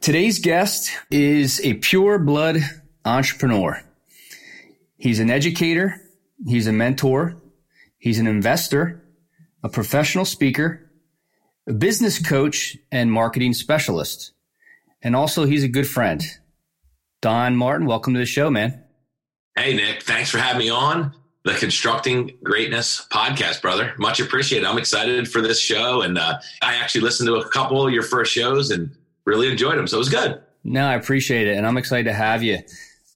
Today's guest is a pure blood entrepreneur. He's an educator, he's a mentor, he's an investor, a professional speaker, a business coach, and marketing specialist. And also, he's a good friend. Don Martin, welcome to the show, man. Hey, Nick. Thanks for having me on the Constructing Greatness podcast, brother. Much appreciated. I'm excited for this show. And uh, I actually listened to a couple of your first shows and really enjoyed them. So it was good. No, I appreciate it. And I'm excited to have you.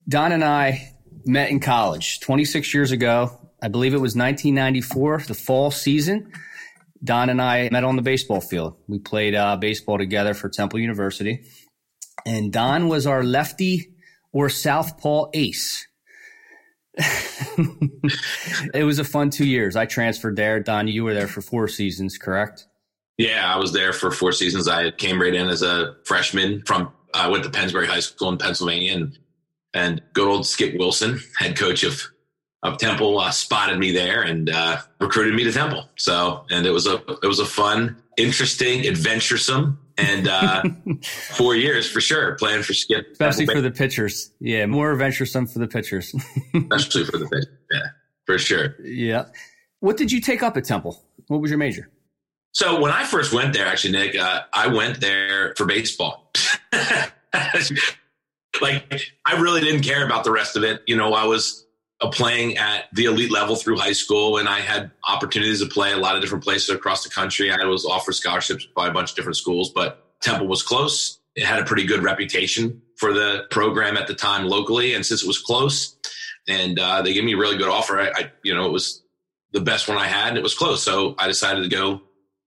Don and I met in college 26 years ago. I believe it was 1994, the fall season. Don and I met on the baseball field. We played uh, baseball together for Temple University. And Don was our lefty or southpaw ace. it was a fun two years. I transferred there. Don, you were there for four seasons, correct? Yeah, I was there for four seasons. I came right in as a freshman from I went to Pennsbury High School in Pennsylvania, and and good old Skip Wilson, head coach of of Temple, uh, spotted me there and uh, recruited me to Temple. So, and it was a it was a fun, interesting, adventuresome, and uh, four years for sure playing for Skip, especially for the pitchers. Yeah, more adventuresome for the pitchers, especially for the pitchers. Yeah, for sure. Yeah. What did you take up at Temple? What was your major? So when I first went there, actually, Nick, uh, I went there for baseball. like I really didn't care about the rest of it. You know, I was uh, playing at the elite level through high school, and I had opportunities to play a lot of different places across the country. I was offered scholarships by a bunch of different schools, but Temple was close. It had a pretty good reputation for the program at the time locally, and since it was close, and uh, they gave me a really good offer, I, I, you know, it was the best one I had, and it was close. So I decided to go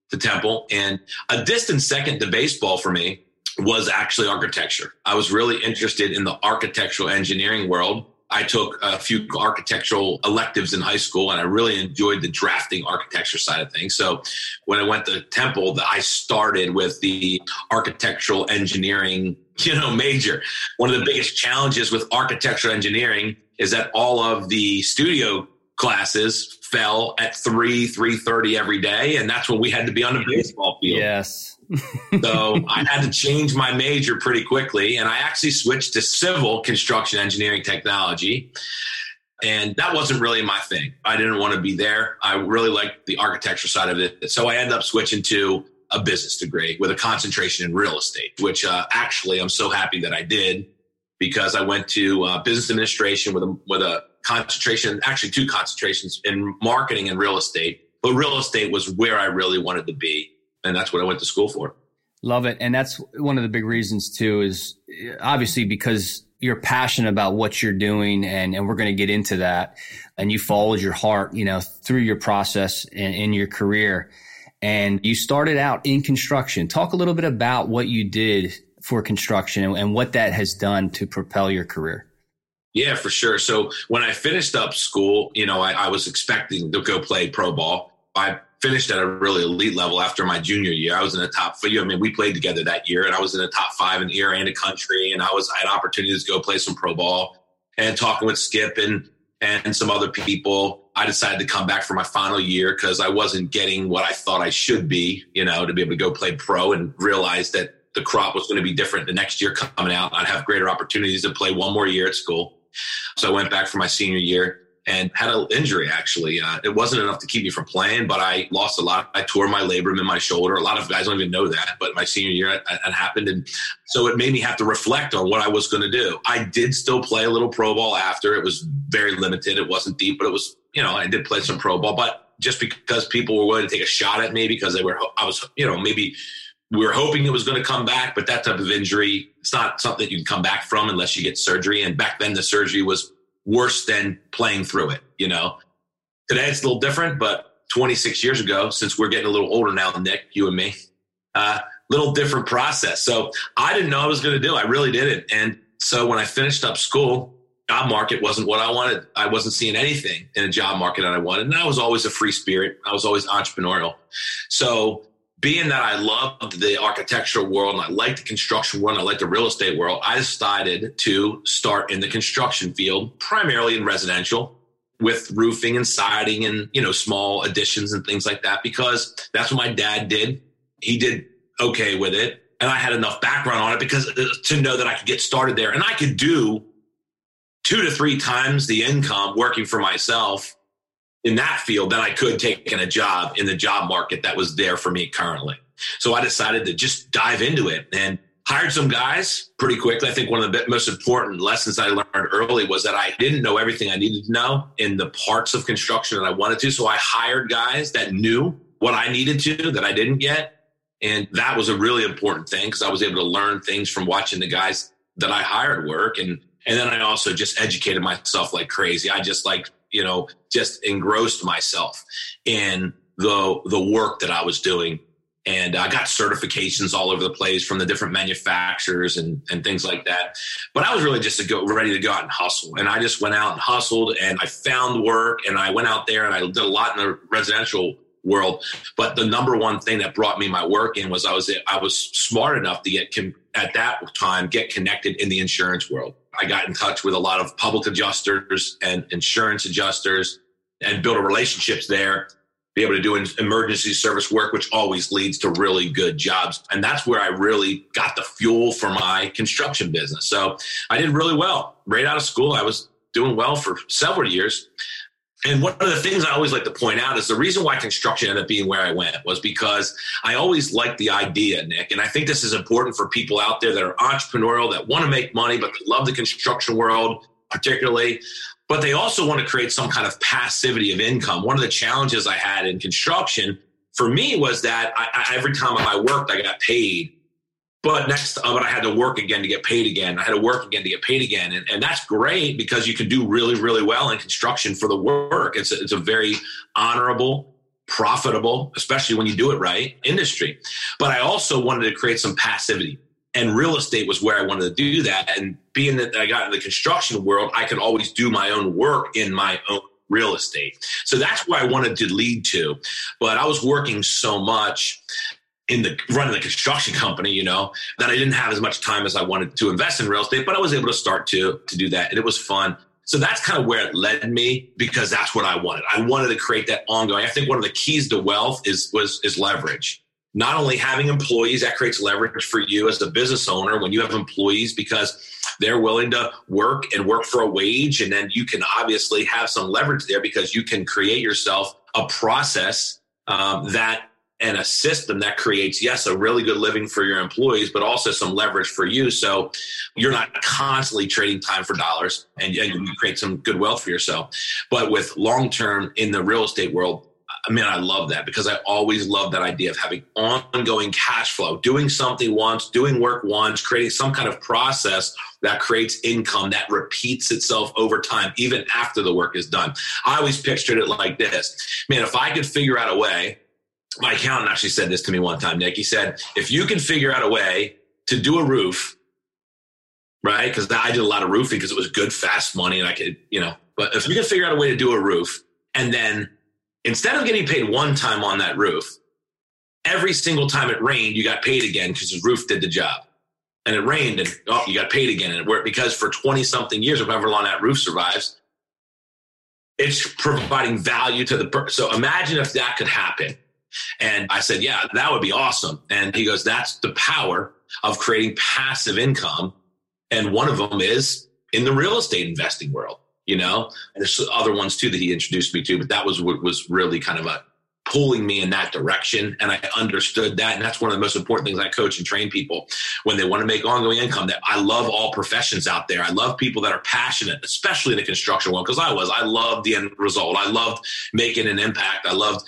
to Temple. And a distant second to baseball for me was actually architecture. I was really interested in the architectural engineering world. I took a few architectural electives in high school and I really enjoyed the drafting architecture side of things. So when I went to Temple, I started with the architectural engineering, you know, major. One of the biggest challenges with architectural engineering is that all of the studio classes fell at 3 3.30 every day and that's when we had to be on the baseball field. Yes. So i had to change my major pretty quickly and i actually switched to civil construction engineering technology and that wasn't really my thing. I didn't want to be there. I really liked the architecture side of it so i ended up switching to a business degree with a concentration in real estate which uh, actually i'm so happy that i did because i went to uh, business administration with a, with a concentration, actually two concentrations in marketing and real estate. But real estate was where I really wanted to be. And that's what I went to school for. Love it. And that's one of the big reasons too, is obviously because you're passionate about what you're doing and, and we're going to get into that. And you followed your heart, you know, through your process and in your career. And you started out in construction. Talk a little bit about what you did for construction and, and what that has done to propel your career. Yeah, for sure. So when I finished up school, you know, I, I, was expecting to go play pro ball. I finished at a really elite level after my junior year. I was in the top. I mean, we played together that year, and I was in the top five in the year and the country. And I was I had opportunities to go play some pro ball. And talking with Skip and and some other people, I decided to come back for my final year because I wasn't getting what I thought I should be. You know, to be able to go play pro and realize that the crop was going to be different the next year coming out. I'd have greater opportunities to play one more year at school. So I went back for my senior year and had an injury actually. Uh, it wasn't enough to keep me from playing, but I lost a lot. I tore my labrum in my shoulder. A lot of guys don't even know that, but my senior year it, it happened. And so it made me have to reflect on what I was going to do. I did still play a little pro ball after. It was very limited. It wasn't deep, but it was, you know, I did play some pro ball, but just because people were willing to take a shot at me because they were, I was, you know, maybe we were hoping it was going to come back, but that type of injury, it's not something you can come back from unless you get surgery. And back then the surgery was worse than playing through it, you know. Today it's a little different, but 26 years ago, since we're getting a little older now, Nick, you and me, uh, little different process. So I didn't know I was going to do. I really didn't. And so when I finished up school, job market wasn't what I wanted. I wasn't seeing anything in a job market that I wanted. And I was always a free spirit. I was always entrepreneurial. So being that I loved the architectural world and I liked the construction world and I liked the real estate world, I decided to start in the construction field, primarily in residential with roofing and siding and, you know, small additions and things like that, because that's what my dad did. He did okay with it. And I had enough background on it because uh, to know that I could get started there and I could do two to three times the income working for myself in that field than I could taking a job in the job market that was there for me currently. So I decided to just dive into it and hired some guys pretty quickly. I think one of the most important lessons I learned early was that I didn't know everything I needed to know in the parts of construction that I wanted to. So I hired guys that knew what I needed to that I didn't get. And that was a really important thing because I was able to learn things from watching the guys that I hired work. And, and then I also just educated myself like crazy. I just like you know, just engrossed myself in the the work that I was doing. And I got certifications all over the place from the different manufacturers and, and things like that. But I was really just to go ready to go out and hustle. And I just went out and hustled and I found work and I went out there and I did a lot in the residential world. But the number one thing that brought me my work in was I was I was smart enough to get at that time get connected in the insurance world. I got in touch with a lot of public adjusters and insurance adjusters and built relationships there. Be able to do emergency service work, which always leads to really good jobs. And that's where I really got the fuel for my construction business. So I did really well. Right out of school, I was doing well for several years. And one of the things I always like to point out is the reason why construction ended up being where I went was because I always liked the idea, Nick. And I think this is important for people out there that are entrepreneurial, that want to make money, but love the construction world particularly. But they also want to create some kind of passivity of income. One of the challenges I had in construction for me was that I, I, every time I worked, I got paid but next, but I had to work again to get paid again. I had to work again to get paid again, and, and that's great because you can do really, really well in construction for the work. It's a, it's a very honorable, profitable, especially when you do it right, industry. But I also wanted to create some passivity, and real estate was where I wanted to do that. And being that I got in the construction world, I could always do my own work in my own real estate. So that's where I wanted to lead to. But I was working so much in the running the construction company, you know, that I didn't have as much time as I wanted to invest in real estate, but I was able to start to to do that, and it was fun. So that's kind of where it led me because that's what I wanted. I wanted to create that ongoing. I think one of the keys to wealth is was is leverage. Not only having employees that creates leverage for you as a business owner when you have employees because they're willing to work and work for a wage, and then you can obviously have some leverage there because you can create yourself a process um, that and a system that creates yes a really good living for your employees but also some leverage for you. So you're not constantly trading time for dollars and, you create some good wealth for yourself. But with long term in the real estate world I mean, I love that because I always love that idea of having ongoing cash flow, doing something once, doing work once, creating some kind of process that creates income that repeats itself over time, even after the work is done. I always pictured it like this. Man, if I could figure out a way my accountant actually said this to me one time, Nick. He said, if you can figure out a way to do a roof, right? Because I did a lot of roofing because it was good, fast money, and I could, you know, but if you can figure out a way to do a roof, and then instead of getting paid one time on that roof, every single time it rained, you got paid again because the roof did the job. And it rained, and oh, you got paid again. And it worked because for 20 something years, or however long that roof survives, it's providing value to the. So imagine if that could happen and I said, Yeah, that would be awesome. And he goes, That's the power of creating passive income. And one of them is in the real estate investing world, you know, there's other ones too that he introduced me to, but that was what was really kind of a pulling me in that direction. And I understood that. And that's one of the most important things I coach and train people when they want to make ongoing income that I love all professions out there. I love people that are passionate, especially in the construction world, because I was. I loved the end result. I loved making an impact. I loved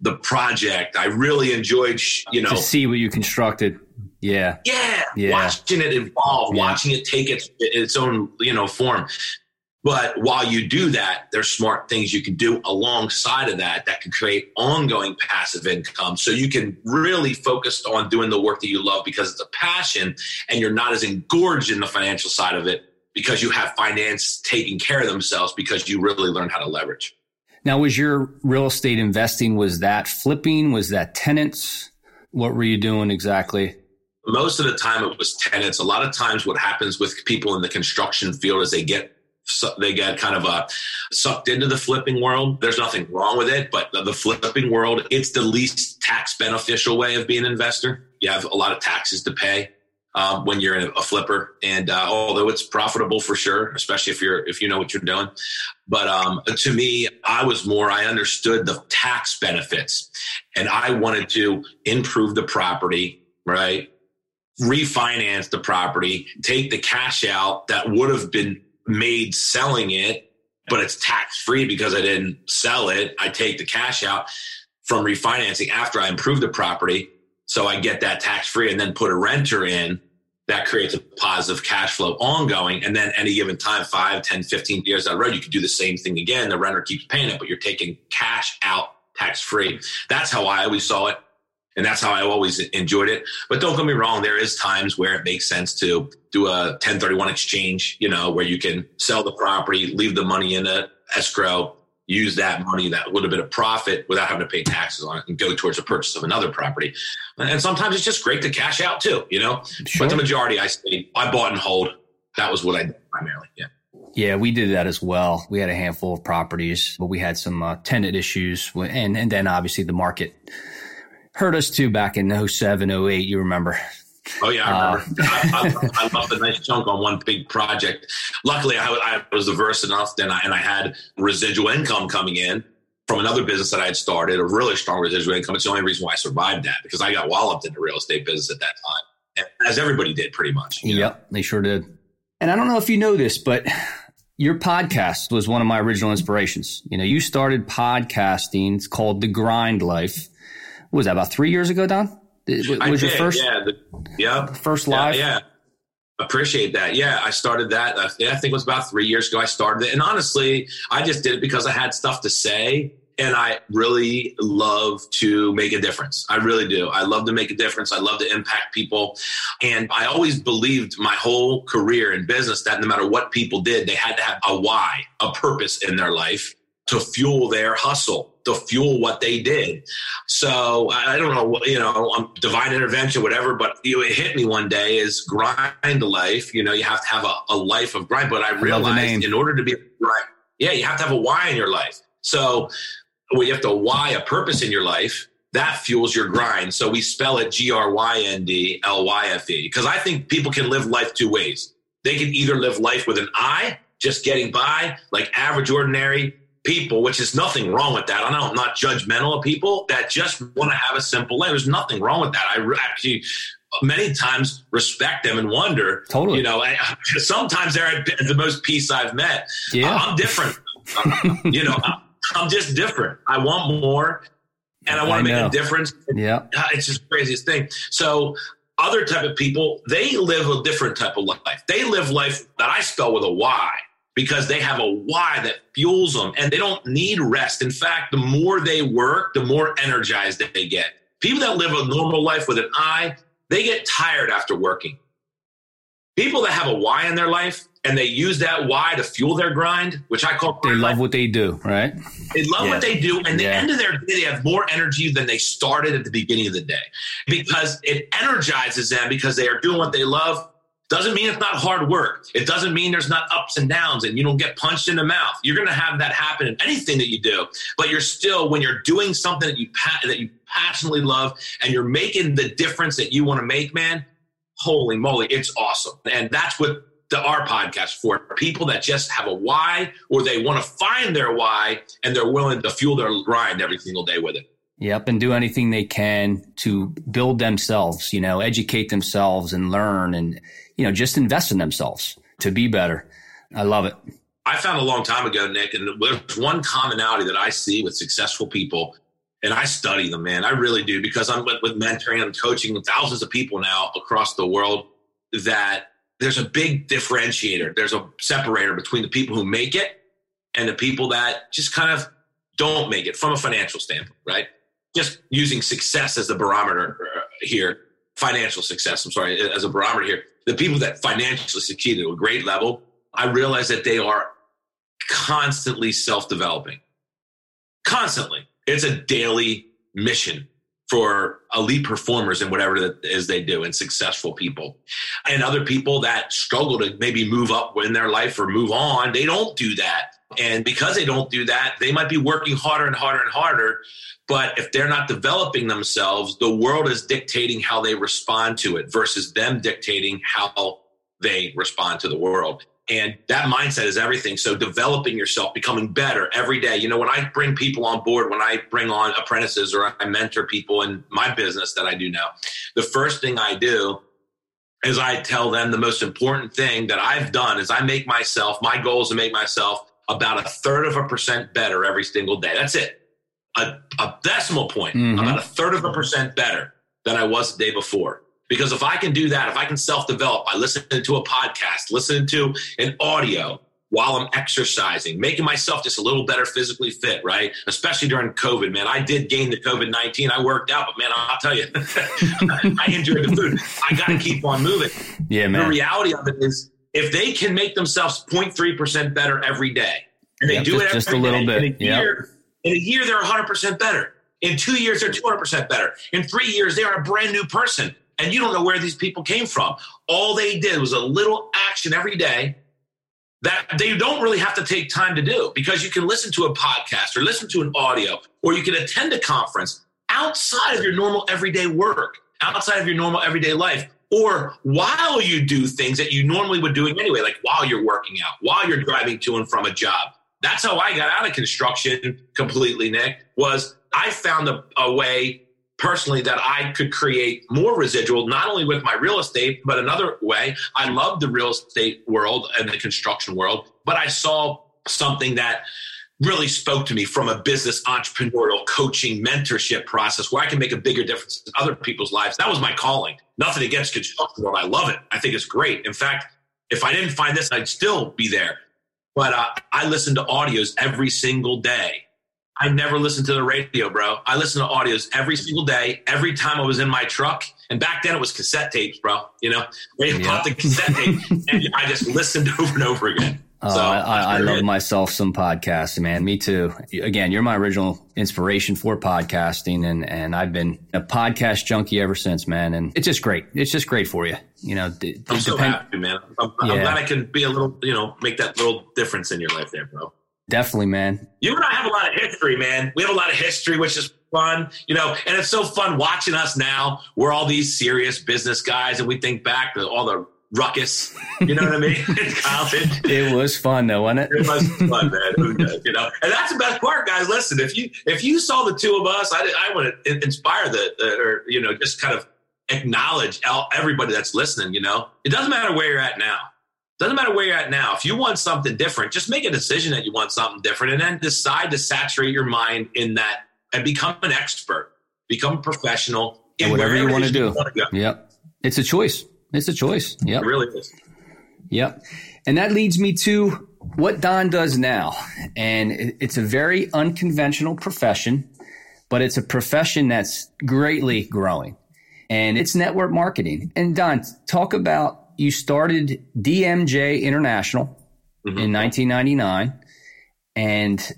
the project. I really enjoyed, you know, to see what you constructed. Yeah. Yeah. yeah. Watching it evolve, yeah. watching it take its, its own, you know, form. But while you do that, there's smart things you can do alongside of that that can create ongoing passive income. So you can really focus on doing the work that you love because it's a passion and you're not as engorged in the financial side of it because you have finance taking care of themselves because you really learn how to leverage. Now, was your real estate investing, was that flipping? Was that tenants? What were you doing exactly? Most of the time it was tenants. A lot of times what happens with people in the construction field is they get they get kind of uh, sucked into the flipping world. There's nothing wrong with it, but the flipping world, it's the least tax beneficial way of being an investor. You have a lot of taxes to pay um, when you're a flipper, and uh, although it's profitable for sure, especially if you're if you know what you're doing. But um, to me, I was more I understood the tax benefits, and I wanted to improve the property, right? refinance the property, take the cash out that would have been made selling it, but it's tax free because I didn't sell it. I take the cash out from refinancing after I improve the property. So I get that tax free and then put a renter in that creates a positive cash flow ongoing. And then any given time, 5, 10, 15 years down the road, you could do the same thing again. The renter keeps paying it, but you're taking cash out tax free. That's how I always saw it. And that's how I always enjoyed it. But don't get me wrong, there is times where it makes sense to do a 1031 exchange, you know, where you can sell the property, leave the money in a escrow, use that money, that little bit of profit without having to pay taxes on it and go towards the purchase of another property. And sometimes it's just great to cash out too, you know. Sure. But the majority I say I bought and hold. That was what I did primarily. Yeah. Yeah, we did that as well. We had a handful of properties, but we had some uh, tenant issues, and and then obviously the market hurt us too back in 07, 08, you remember. Oh yeah, I remember. Uh, I, I, I, lost a nice chunk on one big project. Luckily, I, I was averse enough, then and I had residual income coming in from another business that I had started, a really strong residual income. It's the only reason why I survived that because I got walloped in the real estate business at that time, as everybody did, pretty much. Yep, know? they sure did. And I don't know if you know this, but your podcast was one of my original inspirations. You know, you started podcasting. It's called The Grind Life was that about three years ago, Don? Was I your did, first? Yeah, the, yeah, first live. Yeah, yeah, appreciate that. Yeah, I started that. Uh, yeah, I think it was about three years ago. I started it, and honestly, I just did it because I had stuff to say, and I really love to make a difference. I really do. I love to make a difference. I love to impact people, and I always believed my whole career in business that no matter what people did, they had to have a why, a purpose in their life to fuel their hustle to fuel what they did. So I don't know, you know, um, divine intervention, whatever, but you know, it hit me one day is grind life. You know, you have to have a, a life of grind. But I realized in order to be right, yeah, you have to have a why in your life. So well, you have to why a purpose in your life. That fuels your grind. So we spell it G R Y N D L Y F E because I think people can live life two ways. They can either live life with an I, just getting by, like average, ordinary, people, which is nothing wrong with that. I know I'm not judgmental of people that just want to have a simple life. There's nothing wrong with that. I actually many times respect them and wonder. Totally. You know, sometimes they're the most peace I've met. Yeah. I'm different. you know, I'm just different. I want more and I want to make a difference. Yeah. Ah, it's just the craziest thing. So other type of people, they live a different type of life. They live life that I spell with a Y because they have a why that fuels them and they don't need rest. In fact, the more they work, the more energized they get. People that live a normal life with an I, they get tired after working. People that have a why in their life and they use that why to fuel their grind, which I call they love life. what they do, right? They love yeah. what they do, and yeah. the end of their day, they have more energy than they started at the beginning of the day because it energizes them because they are doing what they love doesn't mean it's not hard work. It doesn't mean there's not ups and downs and you don't get punched in the mouth. You're going to have that happen in anything that you do. But you're still, when you're doing something that you pa- that you passionately love and you're making the difference that you want to make, man, holy moly, it's awesome. And that's what the our podcast for people that just have a why or they want to find their why and they're willing to fuel their grind every single day with it. Yep, and do anything they can to build themselves, you know, educate themselves and learn and, you know, just invest in themselves to be better. I love it. I found a long time ago, Nick, and there's one commonality that I see with successful people, and I study them, man. I really do because I'm with, with mentoring and coaching thousands of people now across the world that there's a big differentiator. There's a separator between the people who make it and the people that just kind of don't make it from a financial standpoint, right? Just using success as the barometer uh, here, financial success, I'm sorry, as a barometer here. The people that financially succeed at a great level, I realize that they are constantly self developing. Constantly. It's a daily mission for elite performers and whatever that is they do and successful people and other people that struggle to maybe move up in their life or move on they don't do that and because they don't do that they might be working harder and harder and harder but if they're not developing themselves the world is dictating how they respond to it versus them dictating how they respond to the world and that mindset is everything. So developing yourself, becoming better every day. You know, when I bring people on board, when I bring on apprentices or I mentor people in my business that I do now, the first thing I do is I tell them the most important thing that I've done is I make myself, my goal is to make myself about a third of a percent better every single day. That's it. A, a decimal point, mm-hmm. about a third of a percent better than I was the day before. Because if I can do that, if I can self develop by listening to a podcast, listening to an audio while I'm exercising, making myself just a little better physically fit, right? Especially during COVID, man. I did gain the COVID 19. I worked out, but man, I'll tell you, I enjoyed the food. I got to keep on moving. Yeah, man. The reality of it is if they can make themselves 0.3% better every day, and they yep, do just, it just a little day, bit. In a, year, in a year, they're 100% better. In two years, they're 200% better. In three years, they are a brand new person and you don't know where these people came from. All they did was a little action every day that they don't really have to take time to do because you can listen to a podcast or listen to an audio or you can attend a conference outside of your normal everyday work, outside of your normal everyday life. Or while you do things that you normally would do anyway, like while you're working out, while you're driving to and from a job. That's how I got out of construction completely, Nick, was I found a, a way personally that I could create more residual, not only with my real estate, but another way. I love the real estate world and the construction world, but I saw something that really spoke to me from a business entrepreneurial coaching mentorship process where I can make a bigger difference in other people's lives. That was my calling. Nothing against construction world. I love it. I think it's great. In fact, if I didn't find this, I'd still be there. But uh, I listen to audios every single day I never listened to the radio, bro. I listen to audios every single day, every time I was in my truck. And back then it was cassette tapes, bro. You know, they yeah. bought the cassette tape and I just listened over and over again. Oh, so I, I, I love myself some podcasts, man. Me too. Again, you're my original inspiration for podcasting, and and I've been a podcast junkie ever since, man. And it's just great. It's just great for you. You know, d- I'm so depend- happy, man. I'm, yeah. I'm glad I can be a little, you know, make that little difference in your life, there, bro. Definitely, man. You and I have a lot of history, man. We have a lot of history, which is fun, you know, and it's so fun watching us now. We're all these serious business guys, and we think back to all the ruckus. You know what I mean? It was fun, though, wasn't it? It was fun, man. you know, and that's the best part, guys. Listen, if you if you saw the two of us, I I want to inspire the, the or you know just kind of acknowledge everybody that's listening. You know, it doesn't matter where you're at now. Doesn't matter where you're at now. If you want something different, just make a decision that you want something different and then decide to saturate your mind in that and become an expert, become a professional in whatever you want to do. Yep. It's a choice. It's a choice. Yep. It really is. Yep. And that leads me to what Don does now. And it's a very unconventional profession, but it's a profession that's greatly growing. And it's network marketing. And Don, talk about you started DMJ International mm-hmm. in 1999 and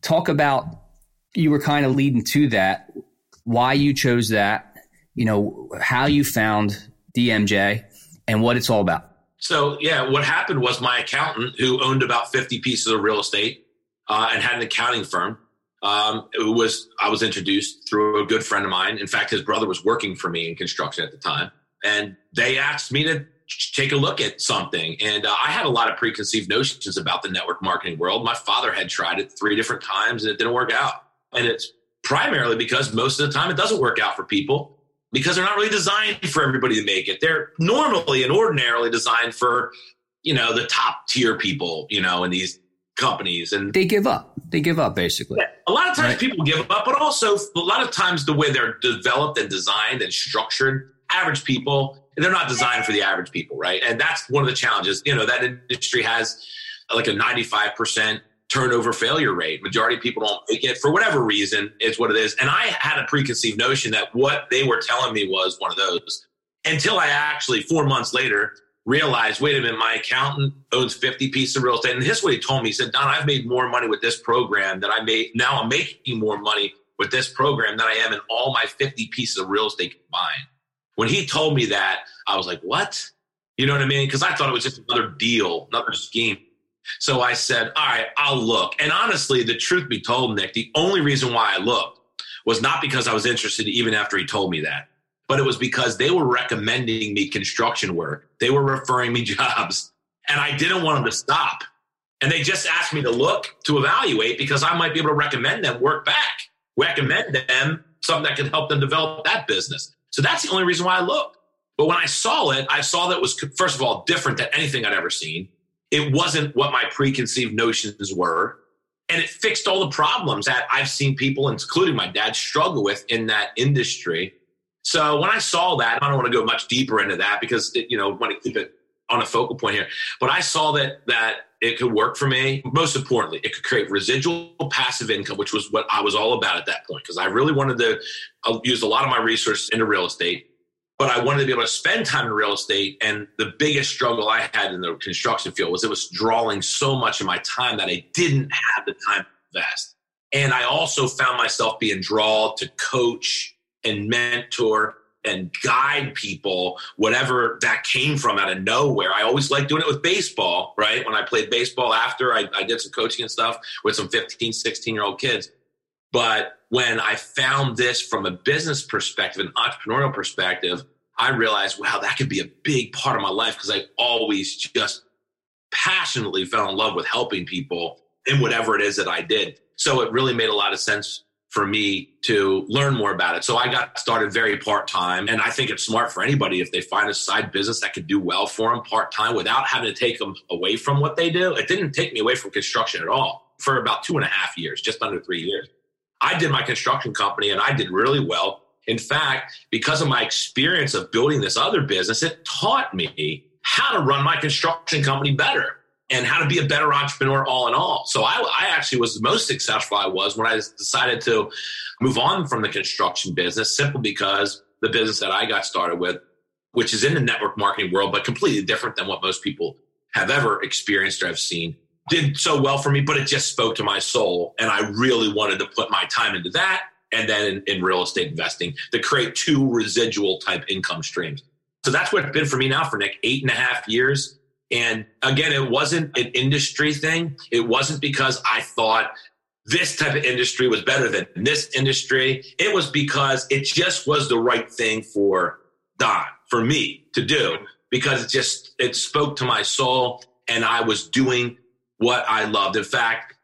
talk about you were kind of leading to that, why you chose that, you know, how you found DMJ and what it's all about. So, yeah, what happened was my accountant, who owned about 50 pieces of real estate uh, and had an accounting firm, um, was I was introduced through a good friend of mine. In fact, his brother was working for me in construction at the time, and they asked me to take a look at something. And uh, I had a lot of preconceived notions about the network marketing world. My father had tried it three different times and it didn't work out. And it's primarily because most of the time it doesn't work out for people because they're not really designed for everybody to make it. They're normally and ordinarily designed for, you know, the top tier people, you know, in these companies and they give up. They give up basically. Yeah, a lot of times right? people give up, but also a lot of times the way they're developed and designed and structured, average people, they're not designed for the average people, right? And that's one of the challenges. You know, that industry has like a 95% turnover failure rate. Majority of people don't make it for whatever reason. It's what it is. And I had a preconceived notion that what they were telling me was one of those until I actually four months later realized, wait a minute, my accountant owns 50 pieces of real estate. And this is what he told me. He said, Don, I've made more money with this program than I made. Now I'm making more money with this program than I am in all my 50 pieces of real estate combined. When he told me that, I was like, what? You know what I mean? Because I thought it was just another deal, another scheme. So I said, all right, I'll look. And honestly, the truth be told, Nick, the only reason why I looked was not because I was interested even after he told me that, but it was because they were recommending me construction work. They were referring me jobs and I didn't want them to stop. And they just asked me to look to evaluate because I might be able to recommend them work back, recommend them something that could help them develop that business. So that's the only reason why I looked. But when I saw it, I saw that it was, first of all, different than anything I'd ever seen. It wasn't what my preconceived notions were. And it fixed all the problems that I've seen people, including my dad, struggle with in that industry. So when I saw that, I don't want to go much deeper into that because it, you know, want to keep it on a focal point here. But I saw that that it could work for me. Most importantly, it could create residual passive income, which was what I was all about at that point because I really wanted to uh, I used a lot of my resources into real estate but I wanted to be able to spend time in real estate. And the biggest struggle I had in the construction field was it was drawing so much of my time that I didn't have the time to invest. And I also found myself being drawn to coach and mentor and guide people, whatever that came from out of nowhere. I always liked doing it with baseball, right? When I played baseball after I, I did some coaching and stuff with some 15, 16 year old kids. But when I found this from a business perspective, an entrepreneurial perspective, I realized, wow, that could be a big part of my life because I always just passionately fell in love with helping people in whatever it is that I did. So it really made a lot of sense for me to learn more about it. So I got started very part time. And I think it's smart for anybody if they find a side business that could do well for them part time without having to take them away from what they do. It didn't take me away from construction at all for about two and a half years, just under three years. I did my construction company and I did really well. In fact, because of my experience of building this other business, it taught me how to run my construction company better and how to be a better entrepreneur all in all. So I, I, actually was the most successful I was when I decided to move on from the construction business simply because the business that I got started with, which is in the network marketing world, but completely different than what most people have ever experienced or have seen, did so well for me, but it just spoke to my soul. And I really wanted to put my time into that and then in, in real estate investing to create two residual type income streams. So that's what it's been for me now for Nick, eight and a half years. And again, it wasn't an industry thing. It wasn't because I thought this type of industry was better than this industry. It was because it just was the right thing for Don, for me to do, because it just, it spoke to my soul and I was doing what I loved. In fact,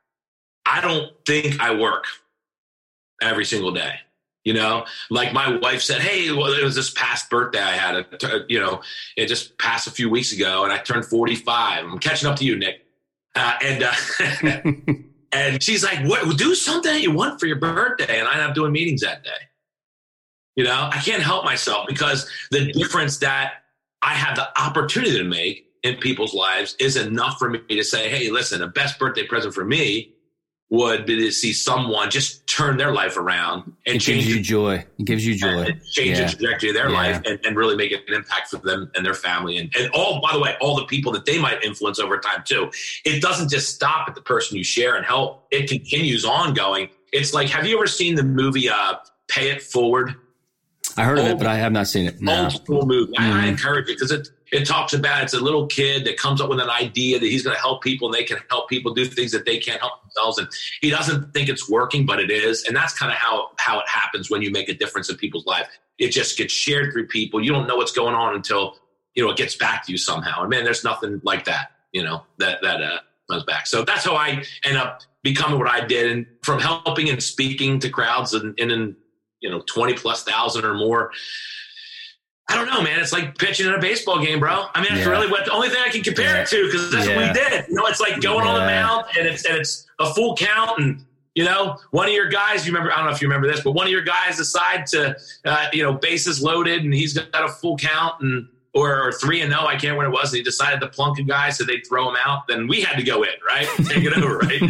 I don't think I work every single day. You know, like my wife said, Hey, well, it was this past birthday I had, a, you know, it just passed a few weeks ago and I turned 45. I'm catching up to you, Nick. Uh, and, uh, and she's like, what, do something that you want for your birthday. And I end up doing meetings that day. You know, I can't help myself because the difference that I have the opportunity to make in people's lives is enough for me to say, hey, listen, the best birthday present for me would be to see someone just turn their life around and it change gives you joy. It gives you joy. change yeah. the trajectory of their yeah. life and, and, really make an impact for them and their family. And, and all, by the way, all the people that they might influence over time too. It doesn't just stop at the person you share and help. It continues ongoing. It's like, have you ever seen the movie uh, Pay It Forward? I heard old, of it, but I have not seen it. No. Old school movie. Mm-hmm. I, I mm-hmm. encourage it because it it talks about it's a little kid that comes up with an idea that he's going to help people and they can help people do things that they can't help themselves. And he doesn't think it's working but it is. And that's kind of how how it happens when you make a difference in people's life. It just gets shared through people. You don't know what's going on until you know it gets back to you somehow. And man there's nothing like that you know that that uh comes back. So that's how i end up becoming what I did. And from helping and speaking to crowds and in, you know, 20 plus thousand or more. I don't know, man. It's like pitching in a baseball game, bro. I mean, that's yeah. really what the only thing I can compare yeah. it to because that's yeah. what we did. You know, it's like going on the mound and it's and it's a full count and you know, one of your guys, you remember, I don't know if you remember this, but one of your guys decide to, uh, you know, bases loaded and he's got a full count and, or, or three and no, I can't remember what it was. And he decided to plunk a guy so they'd throw him out. Then we had to go in, right? Take it over, right?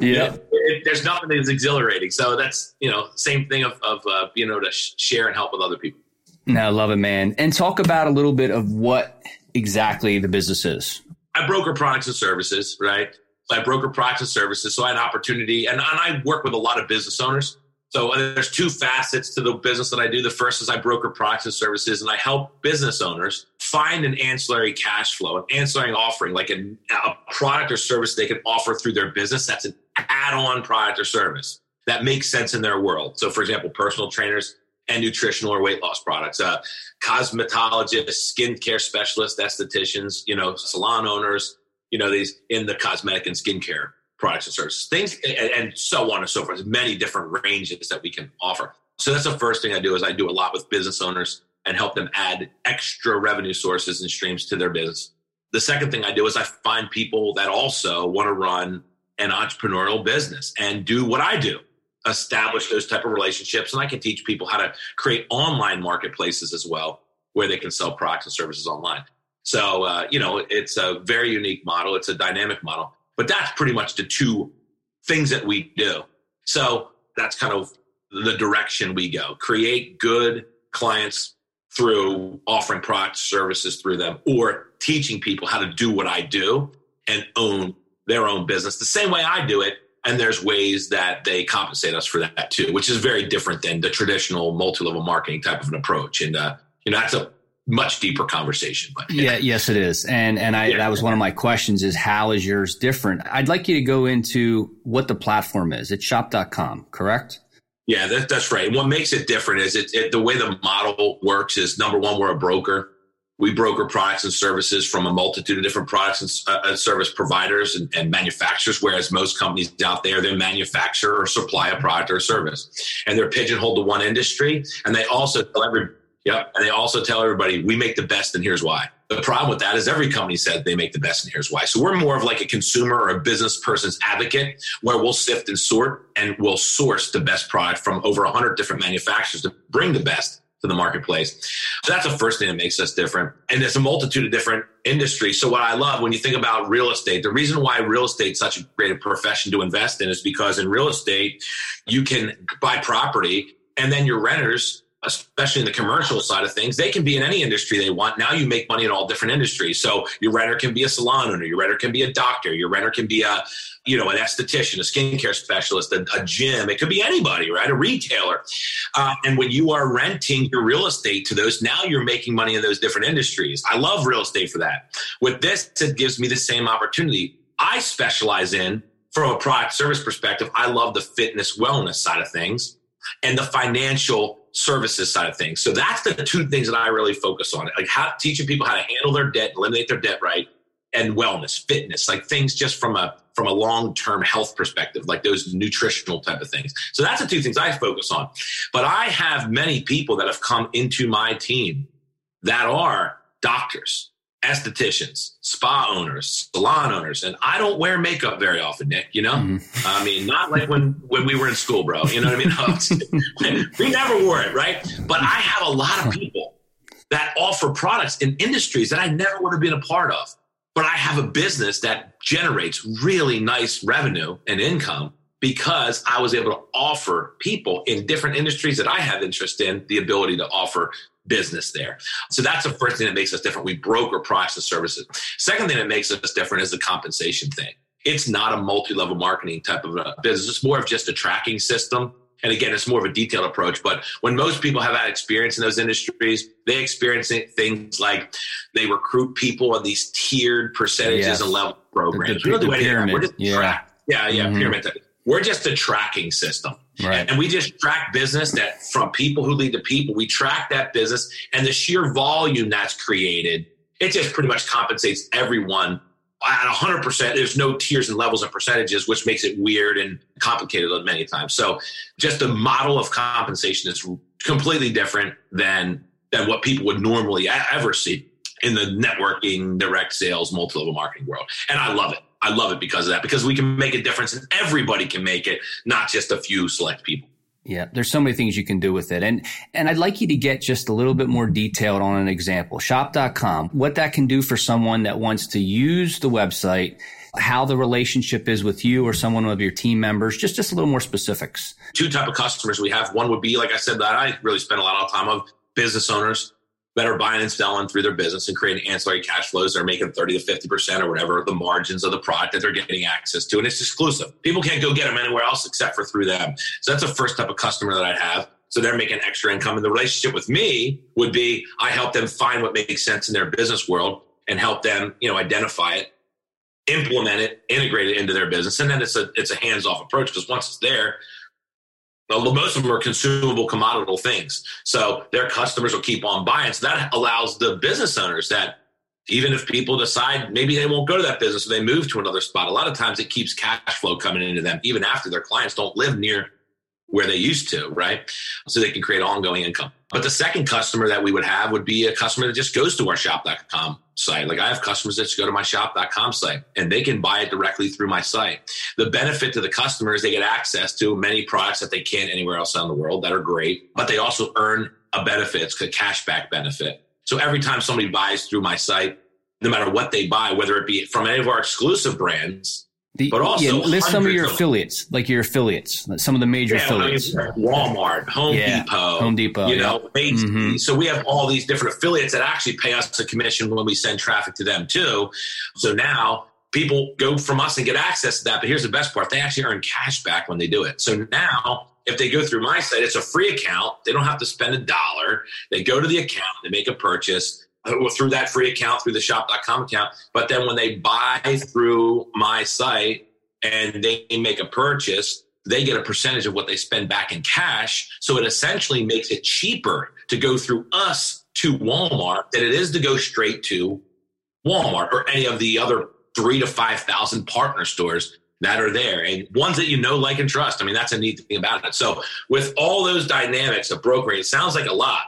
yeah. It, it, there's nothing that's exhilarating. So that's, you know, same thing of, of uh, you know, to share and help with other people. No, love it, man. And talk about a little bit of what exactly the business is. I broker products and services, right? I broker products and services. So I had an opportunity, and, and I work with a lot of business owners. So there's two facets to the business that I do. The first is I broker products and services, and I help business owners find an ancillary cash flow, an ancillary offering, like a, a product or service they can offer through their business. That's an add-on product or service that makes sense in their world. So, for example, personal trainers and nutritional or weight loss products, uh, cosmetologists, skincare specialists, estheticians, you know, salon owners, you know, these in the cosmetic and skincare products and services, things, and, and so on and so forth. Many different ranges that we can offer. So that's the first thing I do is I do a lot with business owners and help them add extra revenue sources and streams to their business. The second thing I do is I find people that also want to run an entrepreneurial business and do what I do establish those type of relationships and i can teach people how to create online marketplaces as well where they can sell products and services online so, uh, you know, it's a very unique model. It's a dynamic model, but that's pretty much the two things that we do. So that's kind of the direction we go. Create good clients through offering products, services through them, or teaching people how to do what I do and own their own business the same way I do it. And there's ways that they compensate us for that too, which is very different than the traditional multi-level marketing type of an approach. And, uh, you know, that's a much deeper conversation. But yeah. yeah, yes, it is. And and I yeah. that was one of my questions is how is yours different? I'd like you to go into what the platform is. It's shop.com, correct? Yeah, that, that's right. And what makes it different is it, it, the way the model works is number one, we're a broker. We broker products and services from a multitude of different products and uh, service providers and, and, manufacturers, whereas most companies out there, they manufacture or supply a product or service. And they're pigeonholed to one industry. And they also tell every Yep. And they also tell everybody, we make the best and here's why. The problem with that is every company said they make the best and here's why. So we're more of like a consumer or a business person's advocate where we'll sift and sort and we'll source the best product from over 100 different manufacturers to bring the best to the marketplace. So that's the first thing that makes us different. And there's a multitude of different industries. So what I love when you think about real estate, the reason why real estate is such a great profession to invest in is because in real estate, you can buy property and then your renters especially in the commercial side of things, they can be in any industry they want. Now you make money in all different industries. So your renter can be a salon owner, your renter can be a doctor, your renter can be a, you know, an esthetician, a skincare specialist, a, a gym. It could be anybody, right? A retailer. Uh, and when you are renting your real estate to those, now you're making money in those different industries. I love real estate for that. With this, it gives me the same opportunity. I specialize in, from a product service perspective, I love the fitness wellness side of things and the financial services side of things. So that's the two things that I really focus on. Like how teaching people how to handle their debt, eliminate their debt right, and wellness, fitness, like things just from a from a long-term health perspective, like those nutritional type of things. So that's the two things I focus on. But I have many people that have come into my team that are doctors, estheticians, spa owners, salon owners, and I don't wear makeup very often, Nick. You know, mm-hmm. I mean, not like when when we were in school, bro. You know what I mean? we never wore it, right? But I have a lot of people that offer products in industries that I never would have been a part of. But I have a business that generates really nice revenue and income because I was able to offer people in different industries that I have interest in the ability to offer business there. So that's the first thing that makes us different. We broker products and services. Second thing that makes us different is the compensation thing. It's not a multi-level marketing type of business. It's more of just a tracking system. And again, it's more of a detailed approach. But when most people have had experience in those industries, they experience things like they recruit people on these tiered percentages yes. and level programs. The, the, the, the pyramid. Yeah. yeah, yeah, mm-hmm. pyramid. We're just a tracking system. Right. And we just track business that from people who lead to people, we track that business and the sheer volume that's created, it just pretty much compensates everyone at 100%, there's no tiers and levels and percentages, which makes it weird and complicated many times. So just the model of compensation is completely different than than what people would normally ever see in the networking, direct sales, multi-level marketing world. And I love it. I love it because of that, because we can make a difference and everybody can make it, not just a few select people. Yeah, there's so many things you can do with it. And and I'd like you to get just a little bit more detailed on an example. Shop.com, what that can do for someone that wants to use the website, how the relationship is with you or someone of your team members, just just a little more specifics. Two type of customers we have. One would be, like I said, that I really spend a lot of time of business owners that are buying and selling through their business and creating ancillary cash flows. They're making 30 to 50% or whatever the margins of the product that they're getting access to. And it's exclusive. People can't go get them anywhere else except for through them. So that's the first type of customer that I have. So they're making extra income. And the relationship with me would be I help them find what makes sense in their business world and help them, you know, identify it, implement it, integrate it into their business. And then it's a it's a hands-off approach because once it's there, most of them are consumable commoditable things. So their customers will keep on buying. So that allows the business owners that even if people decide maybe they won't go to that business or they move to another spot, a lot of times it keeps cash flow coming into them, even after their clients don't live near where they used to, right? So they can create ongoing income. But the second customer that we would have would be a customer that just goes to our shop.com site. Like I have customers that just go to my shop.com site and they can buy it directly through my site. The benefit to the customer is they get access to many products that they can't anywhere else in the world that are great, but they also earn a benefit. It's a cashback benefit. So every time somebody buys through my site, no matter what they buy, whether it be from any of our exclusive brands, the, but also, yeah, list some of your of affiliates, like your affiliates, some of the major yeah, affiliates. I mean, Walmart, Home yeah, Depot, Home Depot. You know, mm-hmm. so we have all these different affiliates that actually pay us a commission when we send traffic to them too. So now people go from us and get access to that. But here's the best part: they actually earn cash back when they do it. So now if they go through my site, it's a free account. They don't have to spend a dollar. They go to the account, they make a purchase Uh, through that free account, through the shop.com account. But then when they buy through my site and they make a purchase, they get a percentage of what they spend back in cash. So it essentially makes it cheaper to go through us to Walmart than it is to go straight to Walmart or any of the other three to 5,000 partner stores that are there and ones that you know, like, and trust. I mean, that's a neat thing about it. So with all those dynamics of brokering, it sounds like a lot,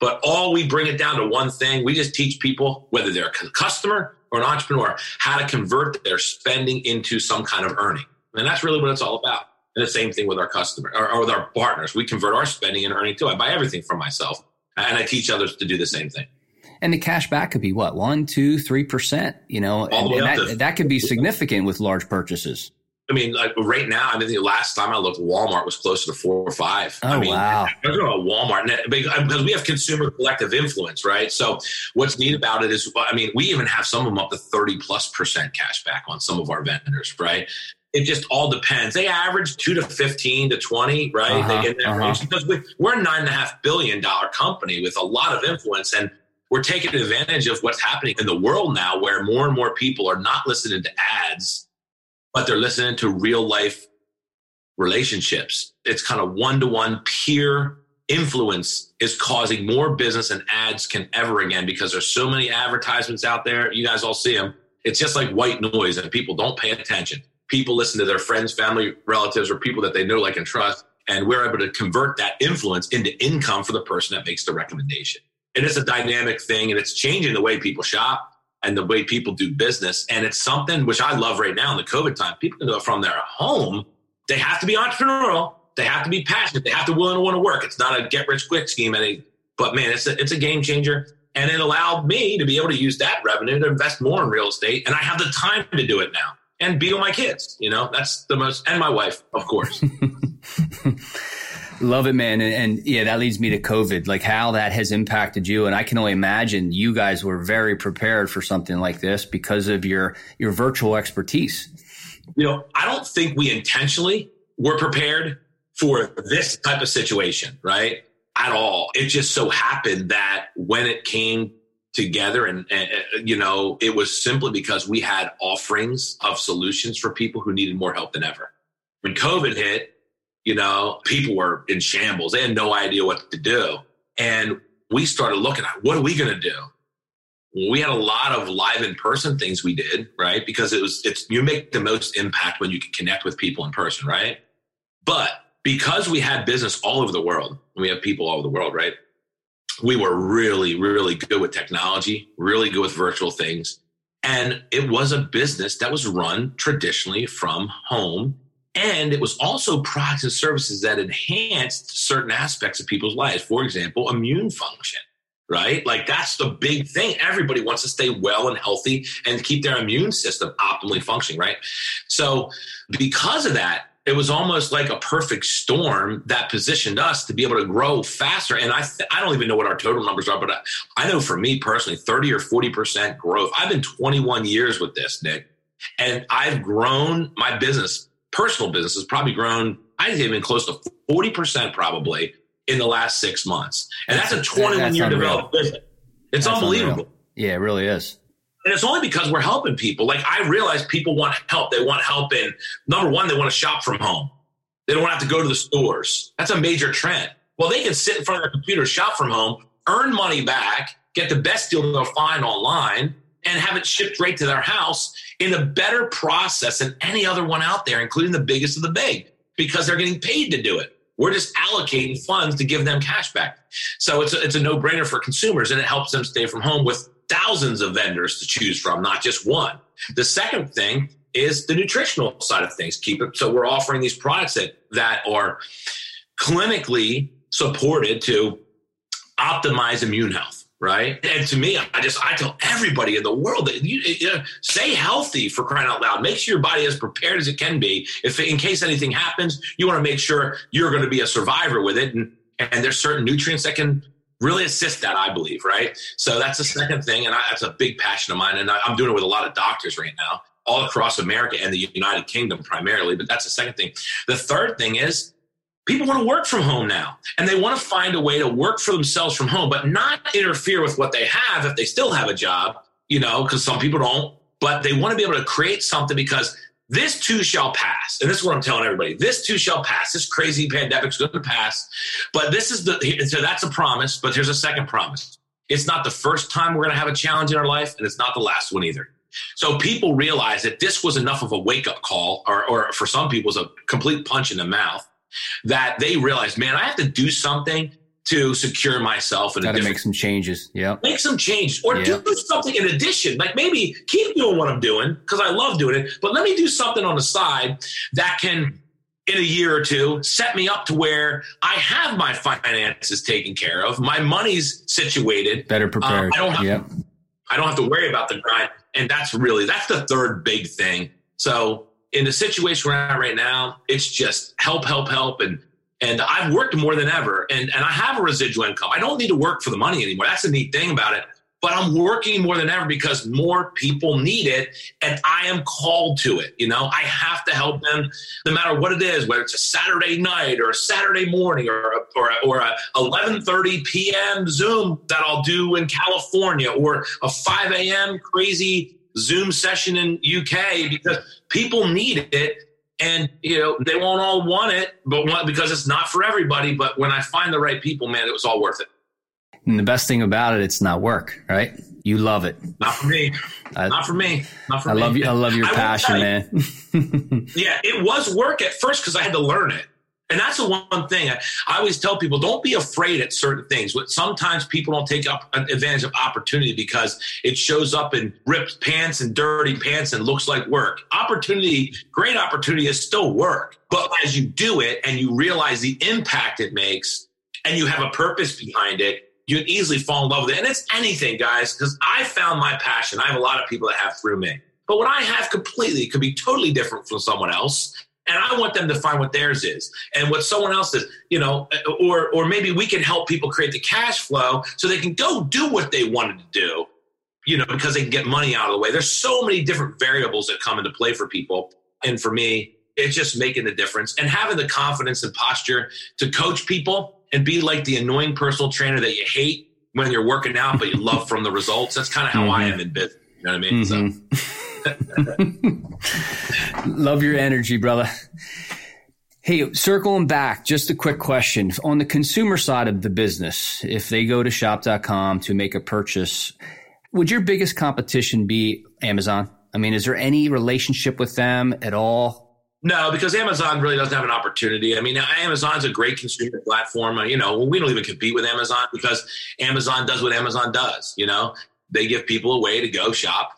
but all we bring it down to one thing. We just teach people, whether they're a customer or an entrepreneur, how to convert their spending into some kind of earning. And that's really what it's all about. And the same thing with our customer or, or with our partners. We convert our spending into earning too. I buy everything from myself and I teach others to do the same thing. And the cash back could be what, one, two, three percent, you know, and, and that, that could be significant with large purchases. I mean, like right now, I mean, the last time I looked, Walmart was closer to four or five. Oh, I mean, wow. I was about Walmart because we have consumer collective influence, right? So what's neat about it is, I mean, we even have some of them up to 30 plus percent cash back on some of our vendors, right? It just all depends. They average two to 15 to 20, right? Uh-huh, they, uh-huh. Because we, we're a nine and a half billion dollar company with a lot of influence and we're taking advantage of what's happening in the world now where more and more people are not listening to ads but they're listening to real life relationships. It's kind of one to one peer influence is causing more business and ads can ever again because there's so many advertisements out there. You guys all see them. It's just like white noise and people don't pay attention. People listen to their friends, family, relatives, or people that they know, like, and trust. And we're able to convert that influence into income for the person that makes the recommendation. And it's a dynamic thing and it's changing the way people shop and the way people do business. And it's something which I love right now in the COVID time. People can it from their home. They have to be entrepreneurial. They have to be passionate. They have to willing to want to work. It's not a get rich quick scheme. Any, but man, it's a, it's a game changer. And it allowed me to be able to use that revenue to invest more in real estate. And I have the time to do it now and be with my kids. You know, that's the most, and my wife, of course. Love it, man. And, and, yeah, that leads me to COVID, like how that has impacted you. And I can only imagine you guys were very prepared for something like this because of your, your virtual expertise. You know, I don't think we intentionally were prepared for this type of situation, right? At all. It just so happened that when it came together and, and, uh, you know it was simply because we had offerings of solutions for people who needed more help than ever when covid hit you know, people were in shambles. They had no idea what to do. And we started looking at what are we going to do? we had a lot of live in person things we did, right? Because it was, it's, you make the most impact when you can connect with people in person, right? But because we had business all over the world, we have people all over the world, right? We were really, really good with technology, really good with virtual things. And it was a business that was run traditionally from home. And it was also products and services that enhanced certain aspects of people's lives. For example, immune function right? Like that's the big thing. Everybody wants to stay well and healthy and keep their immune system optimally functioning, right? So because of that, it was almost like a perfect storm that positioned us to be able to grow faster. And I, th- I don't even know what our total numbers are, but I, I know for me personally, 30 or 40% growth. I've been 21 years with this, Nick, and I've grown my business, personal business has probably grown, I'd say even close to 40% probably in the last six months. And that's, that's a 21 that's year developed business. It's that's unbelievable. Unreal. Yeah, it really is. And it's only because we're helping people. Like I realize people want help. They want help in number one, they want to shop from home. They don't want to have to go to the stores. That's a major trend. Well, they can sit in front of their computer, shop from home, earn money back, get the best deal they'll find online, and have it shipped right to their house in a better process than any other one out there, including the biggest of the big, because they're getting paid to do it. We're just allocating funds to give them cash back. So it's a, it's a no brainer for consumers and it helps them stay from home with thousands of vendors to choose from, not just one. The second thing is the nutritional side of things. Keep it. So we're offering these products that, that are clinically supported to optimize immune health right? And to me, I just I tell everybody in the world that you, you know, stay healthy for crying out loud. Make sure your body as prepared as it can be. If in case anything happens, you want to make sure you're going to be a survivor with it. And and there's certain nutrients that can really assist that, I believe, right? So that's the second thing, and I, that's a big passion of mine. And I, I'm doing it with a lot of doctors right now, all across America and the United Kingdom primarily. But that's the second thing. The third thing is people want to work from home now and they want to find a way to work for themselves from home but not interfere with what they have if they still have a job you know because some people don't but they want to be able to create something because this too shall pass and this is what i'm telling everybody this too shall pass this crazy pandemic is going to pass but this is the so that's a promise but there's a second promise. It's not the first time we're going to have a challenge in our life and it's not the last one either. So people realize that this was enough of a wake-up call or, or for some people was a complete punch in the mouth that they realize, man, I have to do something to secure myself. Got to make some changes. Yeah. Make some changes or do something in addition. Like maybe keep doing what I'm doing because I love doing it, but let me do something on the side that can, in a year or two, set me up to where I have my finances taken care of. My money's situated. Better prepared. Um, I, don't have, yep. I don't have to worry about the grind. And that's really, that's the third big thing. So in the situation we're at right now, it's just help, help, help. And and I've worked more than ever and, and I have a residual income. I don't need to work for the money anymore. That's a neat thing about it. But I'm working more than ever because more people need it and I am called to it. You know, I have to help them no matter what it is, whether it's a Saturday night or a Saturday morning or a, or a, or a 11:30 p.m. Zoom that I'll do in California or a 5 a.m. crazy Zoom session in UK because people need it and you know they won't all want it but because it's not for everybody but when i find the right people man it was all worth it. And the best thing about it it's not work right? You love it. Not for me. I, not for me. Not for I me. love you i love your passion man. Yeah it was work at first because i had to learn it and that's the one thing I, always tell people don't be afraid at certain things. Sometimes people don't take up advantage of opportunity because it shows up in ripped pants and dirty pants and looks like work. Opportunity, great opportunity is still work. But as you do it and you realize the impact it makes and you have a purpose behind it, you can easily fall in love with it. And it's anything, guys, because I found my passion. I have a lot of people that have through me. But what I have completely could be totally different from someone else and I want them to find what theirs is and what someone else is, you know, or or maybe we can help people create the cash flow so they can go do what they wanted to do, you know, because they can get money out of the way. There's so many different variables that come into play for people, and for me, it's just making the difference and having the confidence and posture to coach people and be like the annoying personal trainer that you hate when you're working out, but you love from the results. That's kind of how mm-hmm. I am in business. You know what I mean? Mm-hmm. So. Love your energy, brother. Hey, circling back, just a quick question. On the consumer side of the business, if they go to shop.com to make a purchase, would your biggest competition be Amazon? I mean, is there any relationship with them at all? No, because Amazon really doesn't have an opportunity. I mean, Amazon's a great consumer platform. You know, we don't even compete with Amazon because Amazon does what Amazon does. You know, they give people a way to go shop,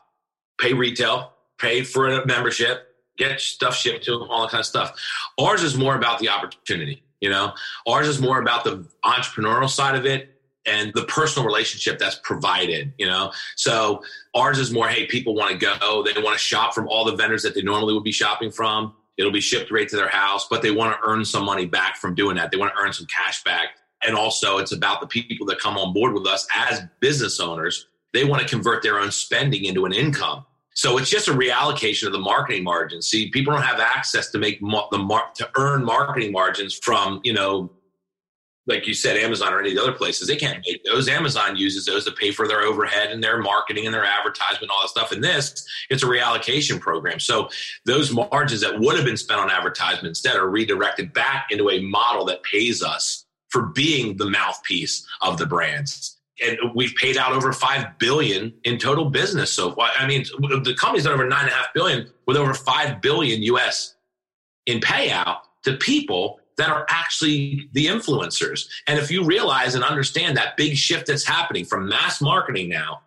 pay retail, pay for a membership, get stuff shipped to them, all that kind of stuff. Ours is more about the opportunity. You know, ours is more about the entrepreneurial side of it and the personal relationship that's provided, you know. So ours is more, hey, people want to go, they want to shop from all the vendors that they normally would be shopping from. It'll be shipped right to their house, but they want to earn some money back from doing that. They want to earn some cash back. And also it's about the people that come on board with us as business owners. They want to convert their own spending into an income. So it's just a reallocation of the marketing margins. See, people don't have access to make the mar- to earn marketing margins from you know, like you said, Amazon or any of the other places. They can't make those. Amazon uses those to pay for their overhead and their marketing and their advertisement, all that stuff. And this, it's a reallocation program. So those margins that would have been spent on advertisement instead are redirected back into a model that pays us for being the mouthpiece of the brands and we've paid out over five billion in total business. So far. I mean, the company's done over nine and a half billion with over five billion US in payout to people that are actually the influencers. And if you realize and understand that big shift that's happening from mass marketing now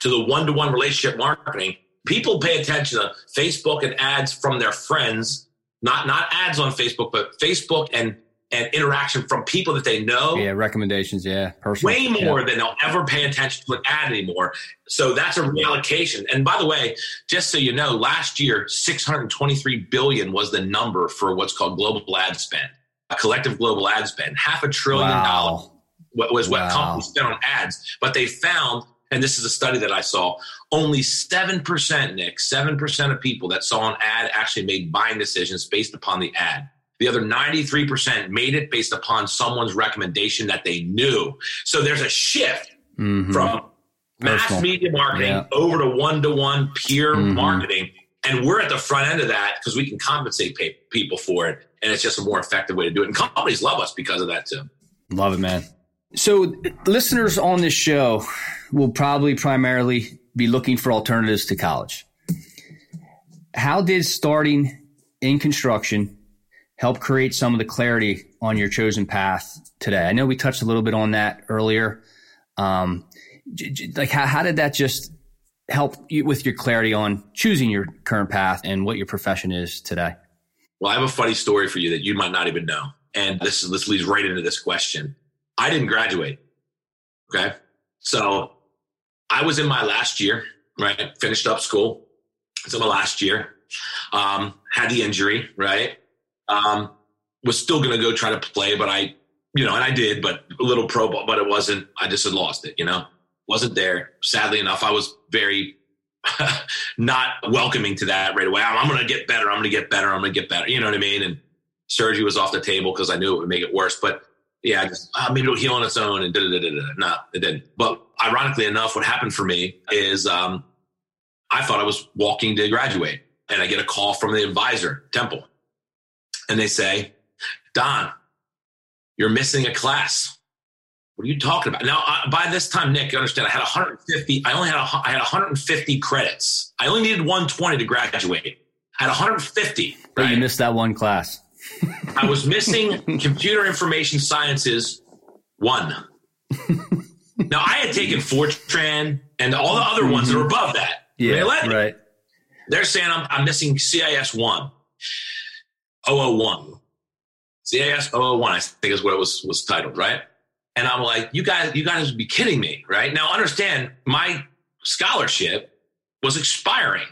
to the one-to-one relationship marketing, people pay attention to Facebook and ads from their friends, not not ads on Facebook, but Facebook and and interaction from people that they know. Yeah, recommendations. Yeah, personal. Way more yeah. than they'll ever pay attention to an ad anymore. So that's a reallocation. And by the way, just so you know, last year 623 billion was the number for what's called global ad spend, a collective global ad spend. Half a trillion wow. dollars was what wow. companies spent on ads. But they found, and this is a study that I saw, only 7%, Nick, 7% of people that saw an ad actually made buying decisions based upon the ad. The other 93% made it based upon someone's recommendation that they knew. So there's a shift mm-hmm. from mass Personal. media marketing yeah. over to one to one peer mm-hmm. marketing. And we're at the front end of that because we can compensate pay- people for it. And it's just a more effective way to do it. And companies love us because of that too. Love it, man. So listeners on this show will probably primarily be looking for alternatives to college. How did starting in construction help create some of the clarity on your chosen path today? I know we touched a little bit on that earlier. Um, like how, how did that just help you with your clarity on choosing your current path and what your profession is today? Well, I have a funny story for you that you might not even know. And this, this leads right into this question. I didn't graduate. Okay. So I was in my last year, right? Finished up school. It's in my last year. Um, had the injury, right? Um, was still going to go try to play, but I, you know, and I did, but a little pro ball, but it wasn't, I just had lost it, you know, wasn't there. Sadly enough, I was very not welcoming to that right away. I'm, I'm going to get better. I'm going to get better. I'm going to get better. You know what I mean? And surgery was off the table because I knew it would make it worse. But yeah, just, uh, maybe it'll heal on its own and da da da da. No, it didn't. But ironically enough, what happened for me is um, I thought I was walking to graduate, and I get a call from the advisor, Temple, and they say, Don, you're missing a class. What are you talking about? Now, uh, by this time, Nick, you understand, I had 150. I only had a, I had 150 credits. I only needed 120 to graduate. I had 150. But right? you missed that one class. I was missing computer information sciences one. now I had taken Fortran and all the other ones mm-hmm. that are above that. Yeah, right. They're saying I'm, I'm missing CIS one. 001. CIS 001, I think is what it was, was titled, right? And I'm like, you guys, you guys would be kidding me, right? Now understand my scholarship was expiring.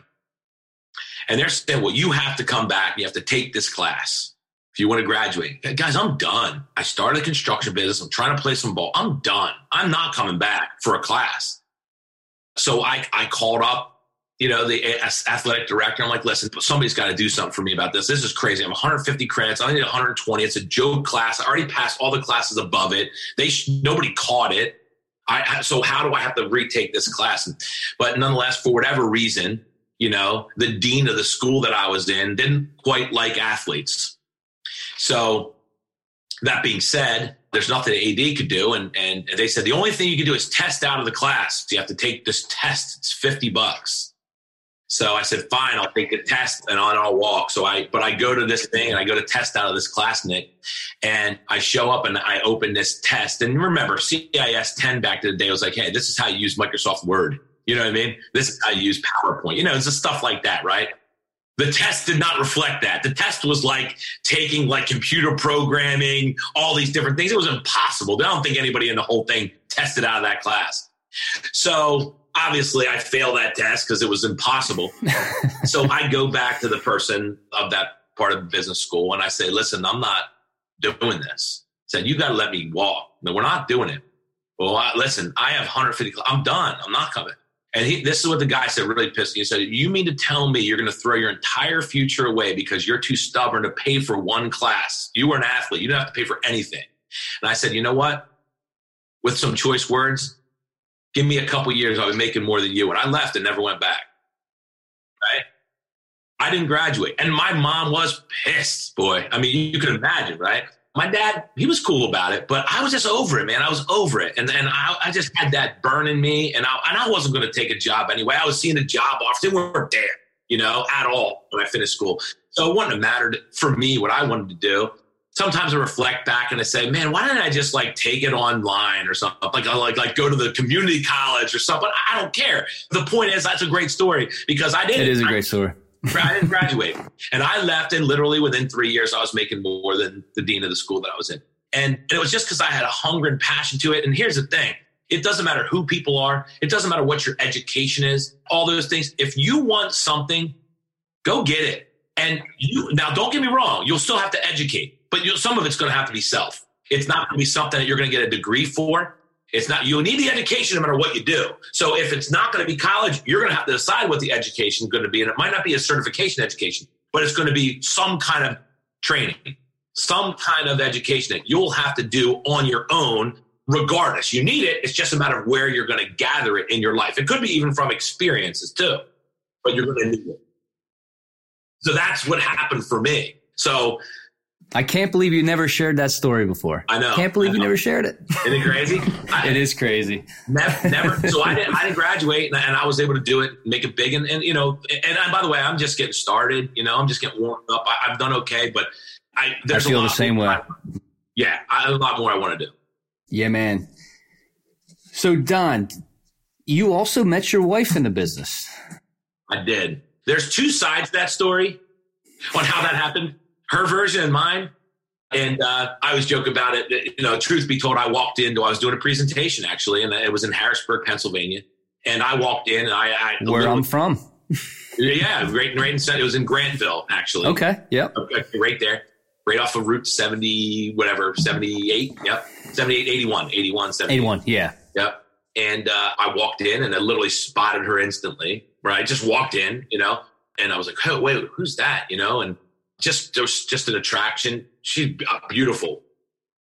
And they're saying, well, you have to come back. You have to take this class if you want to graduate. Guys, I'm done. I started a construction business. I'm trying to play some ball. I'm done. I'm not coming back for a class. So I, I called up you know, the athletic director. I'm like, listen, somebody's got to do something for me about this. This is crazy. I'm 150 credits. I need 120. It's a joke class. I already passed all the classes above it. They nobody caught it. I, so how do I have to retake this class? But nonetheless, for whatever reason, you know, the dean of the school that I was in didn't quite like athletes. So that being said, there's nothing AD could do. And, and they said, the only thing you can do is test out of the class. You have to take this test. It's 50 bucks. So I said, fine, I'll take the test and I'll walk. So I, but I go to this thing and I go to test out of this class, Nick, and I show up and I open this test. And remember, CIS 10 back to the day was like, hey, this is how you use Microsoft Word. You know what I mean? This is how you use PowerPoint. You know, it's just stuff like that, right? The test did not reflect that. The test was like taking like computer programming, all these different things. It was impossible. I don't think anybody in the whole thing tested out of that class. So obviously I failed that test because it was impossible. so I go back to the person of that part of the business school and I say, listen, I'm not doing this. I said, you got to let me walk. No, we're not doing it. Well, I, listen, I have 150. I'm done. I'm not coming. And he, this is what the guy said, really pissed me. He said, You mean to tell me you're going to throw your entire future away because you're too stubborn to pay for one class? You were an athlete. You don't have to pay for anything. And I said, You know what? With some choice words, give me a couple years, I'll be making more than you. And I left and never went back. Right? I didn't graduate. And my mom was pissed, boy. I mean, you can imagine, right? My dad, he was cool about it, but I was just over it, man. I was over it. And, and I, I just had that burn in me. And I, and I wasn't going to take a job anyway. I was seeing a job offers. They weren't there, you know, at all when I finished school. So it wouldn't have mattered for me what I wanted to do sometimes I reflect back and I say, man, why didn't I just like take it online or something? Like, uh, like, like go to the community college or something. But I don't care. The point is, that's a great story because I didn't. It is a great story. I didn't graduate. And I left, and literally within three years, I was making more than the dean of the school that I was in. And it was just because I had a hunger and passion to it. And here's the thing it doesn't matter who people are, it doesn't matter what your education is, all those things. If you want something, go get it. And you now, don't get me wrong, you'll still have to educate but you some of it's going to have to be self. It's not going to be something that you're going to get a degree for. It's not, you'll need the education no matter what you do. So if it's not going to be college, you're going to have to decide what the education is going to be. And it might not be a certification education, but it's going to be some kind of training, some kind of education that you'll have to do on your own regardless. You need it. It's just a matter of where you're going to gather it in your life. It could be even from experiences too, but you're going to need it. So that's what happened for me. So I can't believe you never shared that story before. I know. Can't believe know. you never shared it. Isn't it crazy? I, it is crazy. Never, never. So I didn't. I didn't graduate, and I, and I, was able to do it, make it big, and, and you know. And, and, by the way, I'm just getting started. You know, I'm just getting warmed up. I, have done okay, but I there's I feel the same way. Yeah, I, a lot more I want to do. Yeah, man. So Don, you also met your wife in the business. I did. There's two sides to that story on how that happened her version and mine. And uh, I was joking about it. You know, truth be told, I walked into, I was doing a presentation actually, and it was in Harrisburg, Pennsylvania. And I walked in, and I, I where I'm from. yeah, right, right in, it was in Grantville actually. Okay, yep, okay, right there, right off of Route 70, whatever, 78. Yep, 78, 81, 81, 81. Yeah, yep. And uh, I walked in, and I literally spotted her instantly. Right, just walked in, you know, and I was like, "Oh, wait, who's that?" You know, and just was just an attraction. She's a beautiful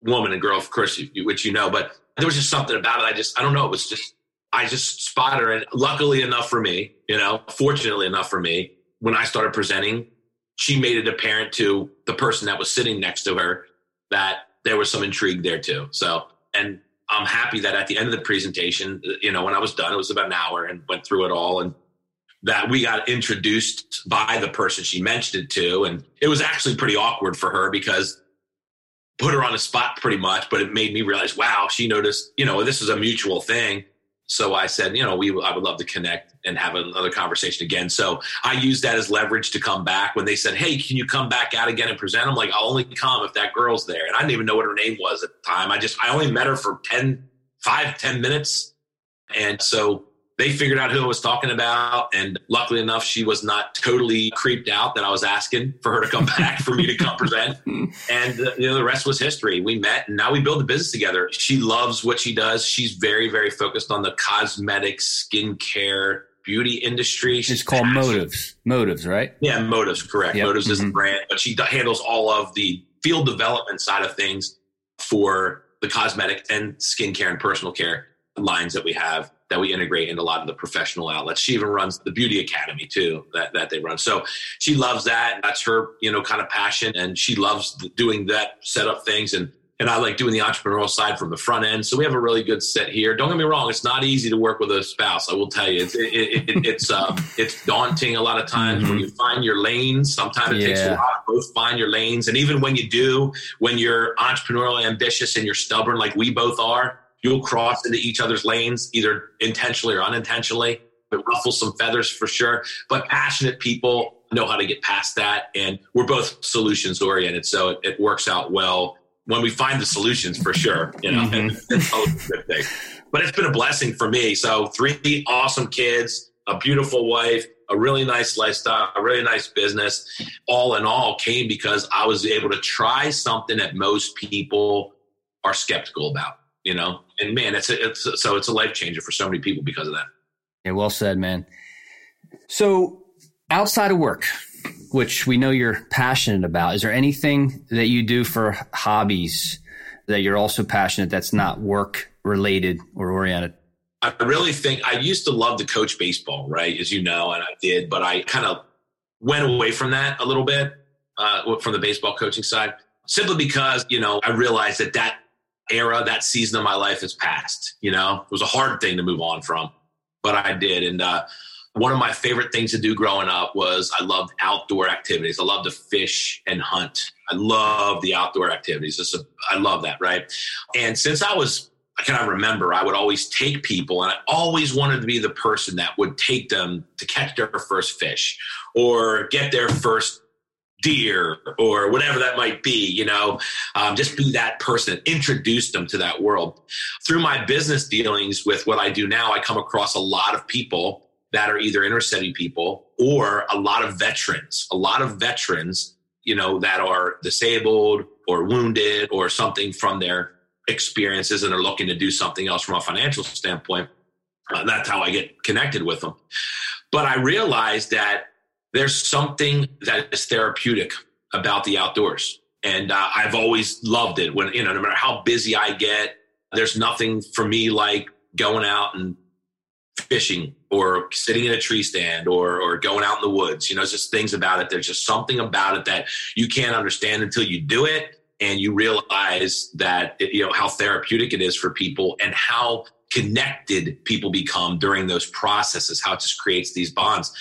woman and girl, of course, which you know, but there was just something about it. I just I don't know. It was just I just spotted her, and luckily enough for me, you know, fortunately enough for me, when I started presenting, she made it apparent to the person that was sitting next to her that there was some intrigue there too. So, and I'm happy that at the end of the presentation, you know, when I was done, it was about an hour and went through it all and that we got introduced by the person she mentioned it to. And it was actually pretty awkward for her because put her on the spot pretty much, but it made me realize, wow, she noticed, you know, this is a mutual thing. So I said, you know, we I would love to connect and have another conversation again. So I used that as leverage to come back when they said, Hey, can you come back out again and present? I'm like, I'll only come if that girl's there. And I didn't even know what her name was at the time. I just I only met her for 10, five, 10 minutes. And so they figured out who I was talking about. And luckily enough, she was not totally creeped out that I was asking for her to come back for me to come present. And uh, you know, the rest was history. We met and now we build a business together. She loves what she does. She's very, very focused on the cosmetic, skincare, beauty industry. She's it's called passionate. Motives. Motives, right? Yeah, Motives, correct. Yep. Motives mm-hmm. is the brand, but she handles all of the field development side of things for the cosmetic and skincare and personal care lines that we have that we integrate into a lot of the professional outlets. She even runs the beauty academy too that, that they run. So she loves that. That's her, you know, kind of passion. And she loves doing that, set up things. And and I like doing the entrepreneurial side from the front end. So we have a really good set here. Don't get me wrong; it's not easy to work with a spouse. I will tell you, it's it, it, it's um, it's daunting a lot of times mm-hmm. when you find your lanes. Sometimes it yeah. takes a while to both find your lanes, and even when you do, when you're entrepreneurial, ambitious, and you're stubborn, like we both are, you'll cross into each other's lanes either intentionally or unintentionally. It ruffles some feathers for sure, but passionate people know how to get past that, and we're both solutions oriented, so it, it works out well when we find the solutions for sure, you know, mm-hmm. it's always a good thing. But it's been a blessing for me. So three awesome kids, a beautiful wife, a really nice lifestyle, a really nice business. All in all came because I was able to try something that most people are skeptical about, you know? And man, it's, a, it's a, so it's a life changer for so many people because of that. Yeah, well said, man. So outside of work, which we know you're passionate about. Is there anything that you do for hobbies that you're also passionate that's not work related or oriented? I really think I used to love to coach baseball, right? As you know, and I did, but I kind of went away from that a little bit uh, from the baseball coaching side, simply because, you know, I realized that that era, that season of my life has passed. You know, it was a hard thing to move on from, but I did. And, uh, one of my favorite things to do growing up was I loved outdoor activities. I loved to fish and hunt. I love the outdoor activities. A, I love that, right? And since I was, I kind of remember, I would always take people, and I always wanted to be the person that would take them to catch their first fish or get their first deer or whatever that might be you know um, just be that person introduce them to that world through my business dealings with what i do now i come across a lot of people that are either inner city people or a lot of veterans, a lot of veterans, you know, that are disabled or wounded or something from their experiences and are looking to do something else from a financial standpoint. Uh, that's how I get connected with them. But I realized that there's something that is therapeutic about the outdoors. And uh, I've always loved it when, you know, no matter how busy I get, there's nothing for me like going out and fishing or sitting in a tree stand or or going out in the woods. You know, just things about it. There's just something about it that you can't understand until you do it and you realize that it, you know how therapeutic it is for people and how connected people become during those processes how it just creates these bonds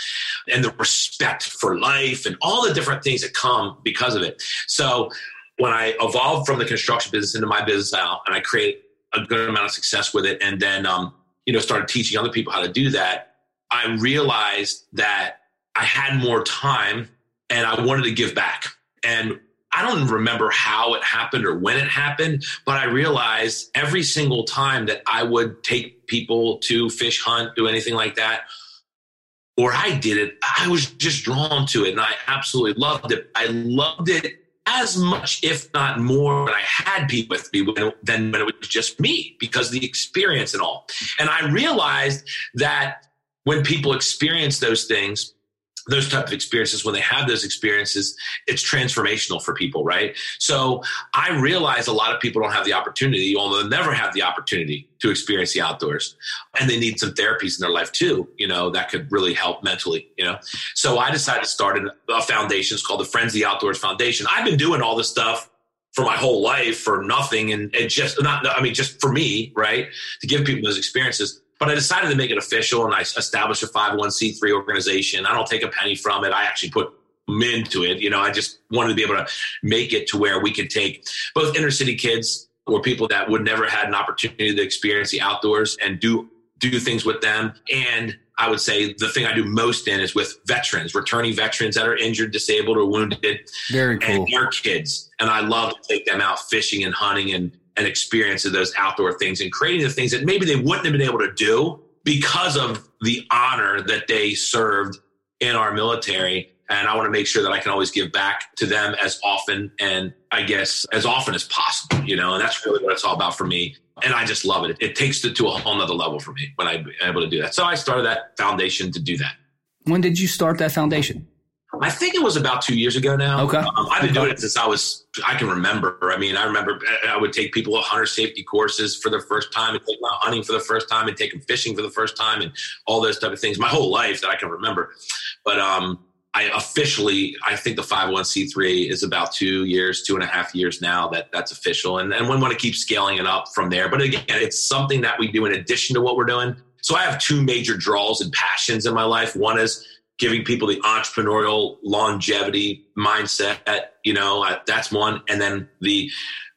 and the respect for life and all the different things that come because of it so when i evolved from the construction business into my business now and i create a good amount of success with it and then um, you know, started teaching other people how to do that, I realized that I had more time and I wanted to give back. And I don't remember how it happened or when it happened, but I realized every single time that I would take people to fish hunt, do anything like that, or I did it, I was just drawn to it and I absolutely loved it. I loved it as much, if not more, when I had people with me than when it was just me because the experience and all. And I realized that when people experience those things, those type of experiences when they have those experiences it's transformational for people right? So i realize a lot of people don't have the opportunity or they'll never have the opportunity to experience the outdoors. And they need some therapies in their life too you know that could really help mentally you know? So i decided to start a foundation. It's called the friends of the outdoors foundation. I've been doing all this stuff for my whole life for nothing and, and just not i mean just for me right? To give people those experiences but I decided to make it official and I established a 501c3 organization. I don't take a penny from it. I actually put into it. You know, I just wanted to be able to make it to where we could take both inner city kids or people that would never had an opportunity to experience the outdoors and do do things with them. And I would say the thing I do most in is with veterans, returning veterans that are injured, disabled, or wounded. Very cool. And their kids. And I love to take them out fishing and hunting and an experience of those outdoor things and creating the things that maybe they wouldn't have been able to do because of the honor that they served in our military. And I want to make sure that I can always give back to them as often and I guess as often as possible, you know, and that's really what it's all about for me. And I just love it. It, takes it to a whole nother level for me when I'm able to do that. So I started that foundation to do that. When did you start that foundation? I think it was about two years ago now. Okay. Um, I've been doing it since I was, I can remember. I mean, I remember I would take people to hunter safety courses for the first time and take them out hunting for the first time and take them fishing for the first time and all those type of things my whole life that I can remember. But um, I officially, I think the 501c3 is about two years, two and a half years now that that's official. And, and we want to keep scaling it up from there. But again, it's something that we do in addition to what we're doing. So I have two major draws and passions in my life. One is giving people the entrepreneurial longevity mindset. You know, that's one. And then the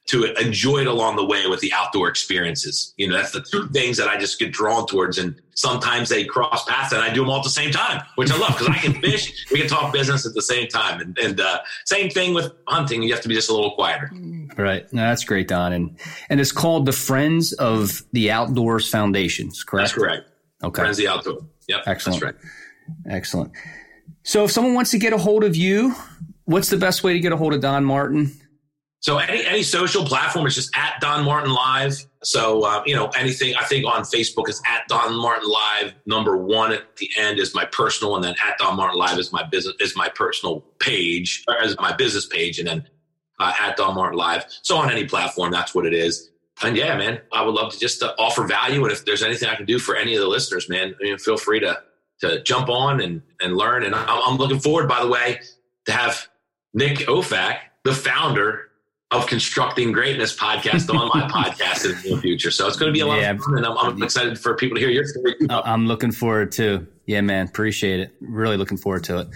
to enjoy it along the way with the outdoor experiences. You know, that's the two things that I just get drawn towards. And sometimes they cross paths and I do them all at the same time, which I love because I can fish, we can talk business at the same time. And, and uh, same thing with hunting. You have to be just a little quieter. Right. No, that's great, Don. And, and it's called the Friends of the Outdoors Foundations, correct? That's correct. Okay. Friends of the Outdoor. Yep. Excellent. That's right. Excellent. So if someone wants to get a hold of you, what's the best way to get a hold of Don Martin? So any any social platform is just at Don Martin Live. So uh, you know anything I think on Facebook is at Don Martin Live. Number one at the end is my personal, and then at Don Martin Live is my business is my personal page or as my business page, and then uh, at Don Martin Live. So on any platform, that's what it is. And yeah, man, I would love to just uh, offer value, and if there's anything I can do for any of the listeners, man, I mean, feel free to to jump on and and learn. And I'm, I'm looking forward, by the way, to have Nick Ofak, the founder of constructing greatness podcast on my podcast in the near future. So it's going to be a lot yeah, of fun, and I'm, I'm, excited for people to hear your story. Uh, I'm looking forward to. Yeah, man, appreciate it. Really looking forward to it.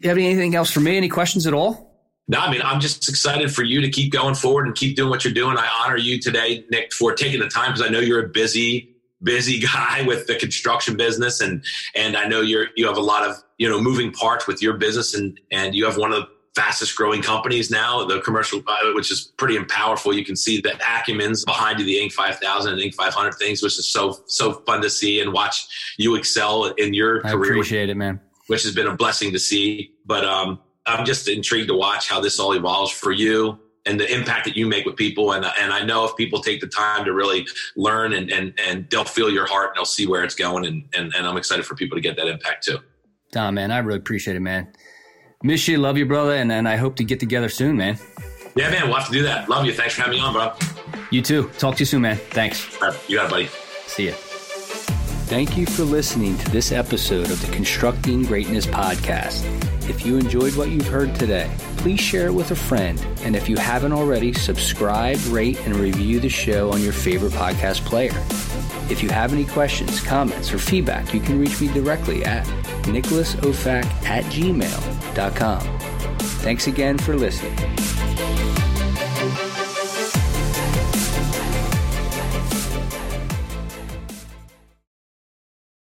You have anything else for me? Any questions at all? No, I mean, I'm just excited for you to keep going forward and keep doing what you're doing. I honor you today, Nick, for taking the time because I know you're a busy, busy guy with the construction business, and and I know you're you have a lot of you know moving parts with your business, and and you have one of the fastest growing companies now, the commercial, uh, which is pretty powerful. You can see the acumens behind you, the Inc. 5000 and Inc. 500 things, which is so, so fun to see and watch you excel in your I career. appreciate it, man. Which has been a blessing to see. But um, I'm just intrigued to watch how this all evolves for you and the impact that you make with people. And, and I know if people take the time to really learn and, and, and they'll feel your heart and they'll see where it's going. And, and, and I'm excited for people to get that impact too. Tom, man, I really appreciate it, man. Miss you, love you, brother, and, and I hope to get together soon, man. Yeah, man, we'll have to do that. Love you. Thanks for having me on, bro. You too. Talk to you soon, man. Thanks. you got it, buddy. See ya. Thank you for listening to this episode of the Constructing Greatness podcast. If you enjoyed what you've heard today, please share it with a friend. And if you haven't already, subscribe, rate, and review the show on your favorite podcast player. If you have any questions, comments, or feedback, you can reach me directly at nicholasofac at gmail.com. Thanks again for listening.